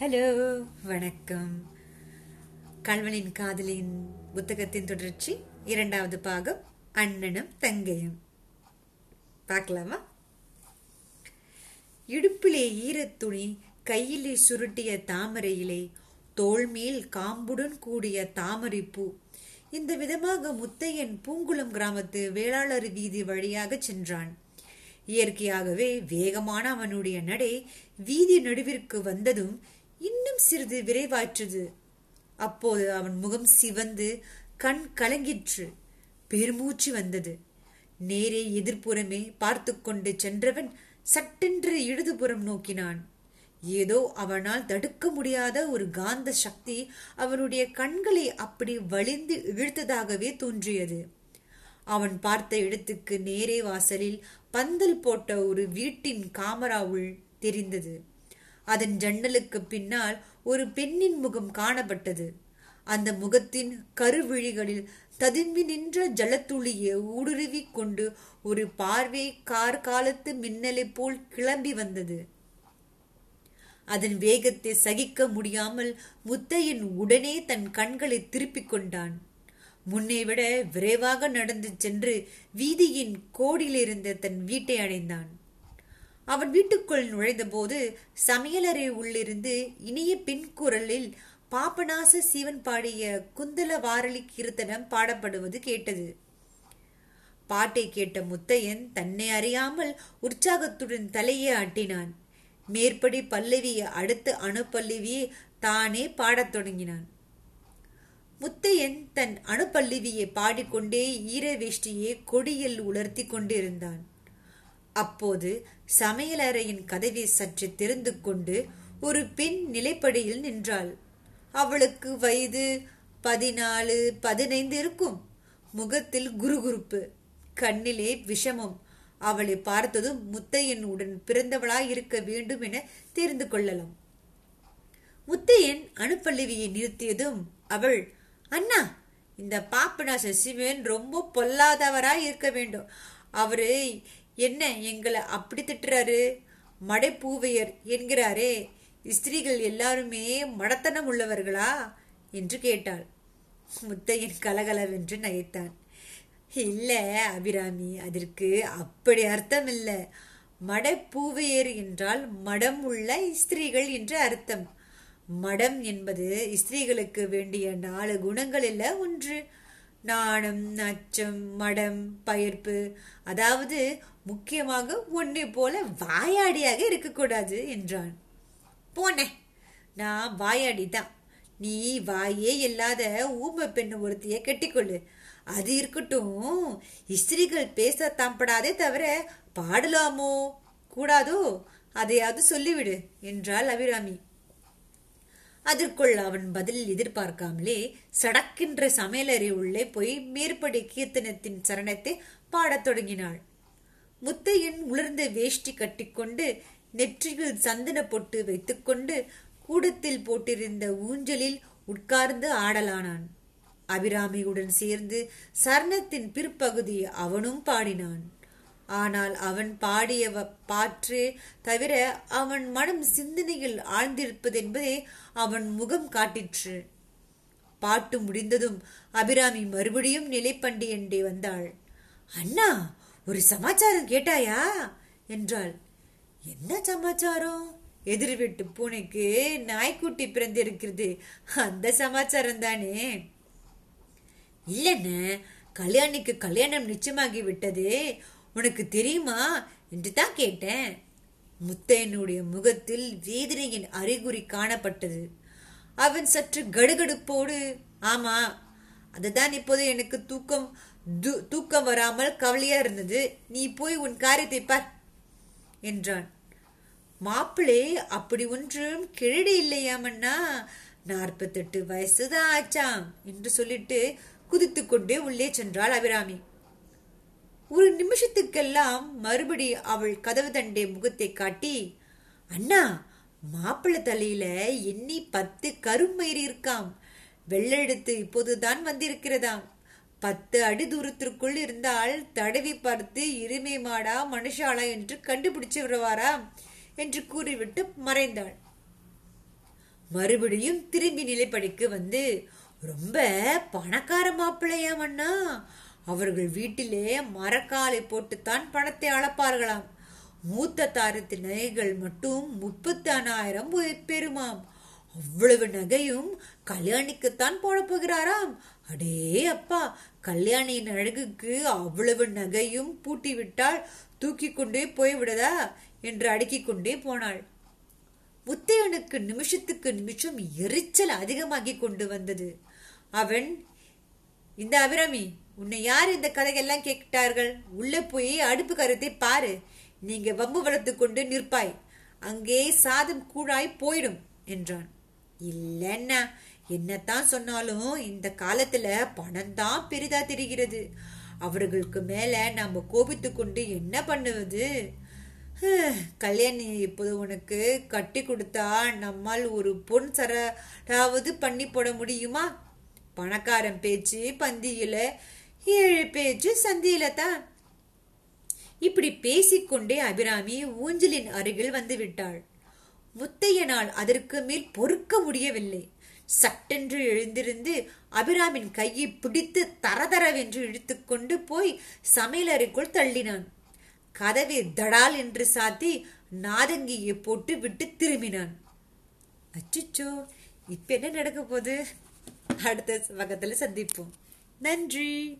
Hello வணக்கம். கல்வனின் காதலியின் புத்தகத்தின் தொடர்ச்சி இரண்டாவது பாகம் அண்ணனும் தங்கையும். பார்க்கலாமா? இடுப்பிலே ஈரத்துணி கையிலே சுருட்டிய தாமரையிலே தோள்மேல் காம்புடன் கூடிய தாமரை பூ. இந்த விதமாக முத்தையன் பூங்குளம் கிராமத்து வேளாளர் வீதி வழியாக சென்றான். இயற்கையாகவே வேகமான அவனுடைய நடை வீதி நடுவிற்கு வந்ததும் இன்னும் சிறிது விரைவாற்றுது அப்போது அவன் முகம் சிவந்து கண் கலங்கிற்று. பெருமூச்சு வந்தது. நேரே எதிர்ப்புறமே பார்த்து கொண்டு சென்றவன் சட்டென்று இடதுபுறம் நோக்கினான். ஏதோ அவனால் தடுக்க முடியாத ஒரு காந்த சக்தி அவனுடைய கண்களை அப்படி வலிந்து இழுத்ததாகவே தோன்றியது. அவன் பார்த்த இடத்துக்கு நேரே வாசலில் பந்தல் போட்ட ஒரு வீட்டின் காமராவுள் தெரிந்தது. அதன் ஜன்னலுக்கு பின்னால் ஒரு பெண்ணின் முகம் காணப்பட்டது. அந்த முகத்தின் கருவிழிகளில் ததும்பி நின்ற ஜலத்துளியை ஊடுருவி கொண்டு ஒரு பார்வை கார் காலத்து மின்னலை போல் கிளம்பி வந்தது. அதன் வேகத்தை சகிக்க முடியாமல் முத்தையன் உடனே தன் கண்களை திருப்பிக் கொண்டான். முன்னே விட விரைவாக நடந்து சென்று வீதியின் கோடியில் இருந்த தன் வீட்டை அடைந்தான். அவன் வீட்டுக்குள் நுழைந்தபோது சமையலறை உள்ளிருந்து இனிய பின் குரலில் பாபநாச சிவன் பாடிய குந்தல வாரளி கீர்த்தனம் பாடப்படுவது கேட்டது. பாட்டை கேட்ட முத்தையன் தன்னை அறியாமல் உற்சாகத்துடன் தலையே ஆட்டினான். மேற்படி பல்லவியை அடுத்த அணுப்பல்லவியை தானே பாடத் தொடங்கினான். முத்தையன் தன் அணுப்பல்லவியை பாடிக்கொண்டே ஈர வேஷ்டியை கொடியில் உலர்த்தி கொண்டிருந்தான். அப்போது சமையலறையின் கதவை சற்று திறந்து கொண்டு ஒரு பெண் நிலைப்படியில் நின்றாள். அவளுக்கு வயது பதினாலு பதினைந்து இருக்கும். முகத்தில் குறுகுறுப்பு கண்ணிலே விஷமம். அவளை பார்த்ததும் முத்தையன் உடன் பிறந்தவளாய் இருக்க வேண்டும் என தெரிந்து கொள்ளலாம். முத்தையன் அணுப்பல்லவியை நிறுத்தியதும் அவள் அண்ணா இந்த பாப்பனாச சிவன் ரொம்ப பொல்லாதவராய் இருக்க வேண்டும். அவரு என்ன எங்களை அப்படி திட்டுறாரு? மடைப்பூவையர் என்கிறாரே ஸ்திரீகள் எல்லாருமே மடத்தனம் உள்ளவர்களா? என்று கேட்டாள். முத்தையன் கலகலவென்று நகைத்தான். இல்லை அபிராமி அதற்கு அப்படி அர்த்தம் இல்லை மடப்பூவையர் என்றால் மடம் உள்ள ஸ்திரீகள் என்று அர்த்தம். மடம் என்பது ஸ்திரீகளுக்கு வேண்டிய நாலு குணங்களில் ஒன்று. நாணம் நச்சம் மடம் பயிர்ப்பு. அதாவது முக்கியமாக உன்னை போல வாயாடியாக இருக்கக்கூடாது என்றான். போனேன் நான் வாயாடி தான் நீ வாயே இல்லாத ஊமை பெண் ஒருத்திய கெட்டிக்கொள்ளு. அது இருக்கட்டும் இஸ்திரிகள் பேச தாம்படாதே தவிர பாடலாமோ? கூடாதோ? அதையாவது சொல்லிவிடு என்றாள் அபிராமி. அதற்குள் அவன் பதில் எதிர்பார்க்காமலே சடக்கின்ற சமையலறை உள்ளே போய் மேற்படி கீர்த்தனத்தின் சரணத்தை பாடத் தொடங்கினாள். முத்தையன் உலர்ந்த வேஷ்டி கட்டிக்கொண்டு நெற்றியில் சந்தன பொட்டு வைத்துக்கொண்டு கூடத்தில் போட்டிருந்த ஊஞ்சலில் உட்கார்ந்து ஆடலானான். அபிராமியுடன் சேர்ந்து சரணத்தின் பிற்பகுதியை அவனும் பாடினான். ஆனால் அவன் பாடிய பாற்றே தவிர அவன் மனம் சிந்தனையில் ஆழ்ந்திருப்பது என்பதே அவன் முகம் காட்டிற்று. பாட்டு முடிந்ததும் அபிராமி மறுபடியும் நிலைப்பண்டி என்றே வந்தாள். அண்ணா ஒரு சமாச்சாரம் கேட்டாயா? என்றாள். என்ன சமாச்சாரம்? எதிர் வீட்டு பூனைக்கு நாய்க்குட்டி பிறந்திருக்கிறது. அந்த சமாச்சாரம் தானே. இல்லைன்னு கல்யாணிக்கு கல்யாணம் நிச்சயமாகி விட்டதே. உனக்கு தெரியுமா? என்று தான் கேட்டேன். முத்தையனுடைய முகத்தில் வேதனையின் அறிகுறி காணப்பட்டது. அவன் சற்று கடுகடுப்போடு ஆமா அதுதான் இப்போது எனக்கு தூக்கம் தூக்கம் வராமல் கவலையா இருந்தது. நீ போய் உன் காரியத்தை பார் என்றான். மாப்பிளே அப்படி ஒன்றும் கிழடி இல்லையாமண்ணா நாற்பத்தெட்டு வயசுதான் ஆச்சாம் என்று சொல்லிட்டு குதித்து கொண்டே உள்ளே சென்றாள் அபிராமி. ஒரு நிமிஷத்துக்கெல்லாம் மறுபடி அவள் கதவு தண்டே முகத்தை காட்டி அண்ணா மாப்பிள்ளை தலையில எண்ணி பத்து கருமயிறு இருக்காம். வெள்ளெடுத்து இப்போதுதான் வந்திருக்கிறதாம். பத்து அடி தூரத்திற்குள் இருந்தால் தடவி பார்த்து இருமை மாடா மனுஷாளா என்று கண்டுபிடிச்சு விடுவாரா என்று கூறிவிட்டு மறைந்தாள். மறுபடியும் திரும்பி நிலைப்படிக்கு வந்து ரொம்ப பணக்கார மாப்பிள்ளையாம் அண்ணா. அவர்கள் வீட்டிலே மரக்காலை போட்டுத்தான் பணத்தை அளப்பார்களாம். மூத்த தாரத்து நகைகள் மட்டும் முப்பத்தானாயிரம் பெறுமாம். அவ்வளவு நகையும் கல்யாணிக்குத்தான் போட போகிறாராம் அடே அப்பா கல்யாணியின் அழகுக்கு அவ்வளவு நகையும் பூட்டி விட்டால் தூக்கி கொண்டே போய்விடதா? என்று அடுக்கிக் கொண்டே போனாள். முத்தையனுக்கு நிமிஷத்துக்கு நிமிஷம் எரிச்சல் அதிகமாகி கொண்டு வந்தது. அவன் இந்த அபிராமி உன்னை யார் இந்த கதையெல்லாம் கேட்டார்கள்? உள்ளே போய் அடுப்பு கருத்தை பாரு. நீங்க வம்பு வளர்த்து கொண்டு நிற்பாய். அங்கே சாதம் கூழாய் போயிடும் என்றான். இல்லைன்னா என்னத்தான் சொன்னாலும் இந்த காலத்துல பணம் தான் பெரிதா தெரிகிறது. அவர்களுக்கு மேல நாம கோபித்து கொண்டு என்ன பண்ணுவது? கல்யாணி இப்போது உனக்கு கட்டி கொடுத்தா நம்மால் ஒரு பொன் சராவது பண்ணி போட முடியுமா? பணக்காரன் பேச்சு பந்தியில ஏழு பேஜு சந்தியில தான் இப்படி பேசிக்கொண்டே அபிராமி ஊஞ்சலின் அருகில் வந்து விட்டாள். முத்தையனால் அதற்கு மேல் பொறுக்க முடியவில்லை. சட்டென்று எழுந்திருந்து அபிராமின் கையை பிடித்து தரதரவென்று இழுத்துக்கொண்டு போய் சமையலறைக்குள் தள்ளினான். கதவை தடால் என்று சாத்தி நாதங்கியை போட்டு விட்டு திரும்பினான். அச்சுச்சோ இப்ப என்ன நடக்க போகுது? அடுத்த பக்கத்துல சந்திப்போம். நன்றி.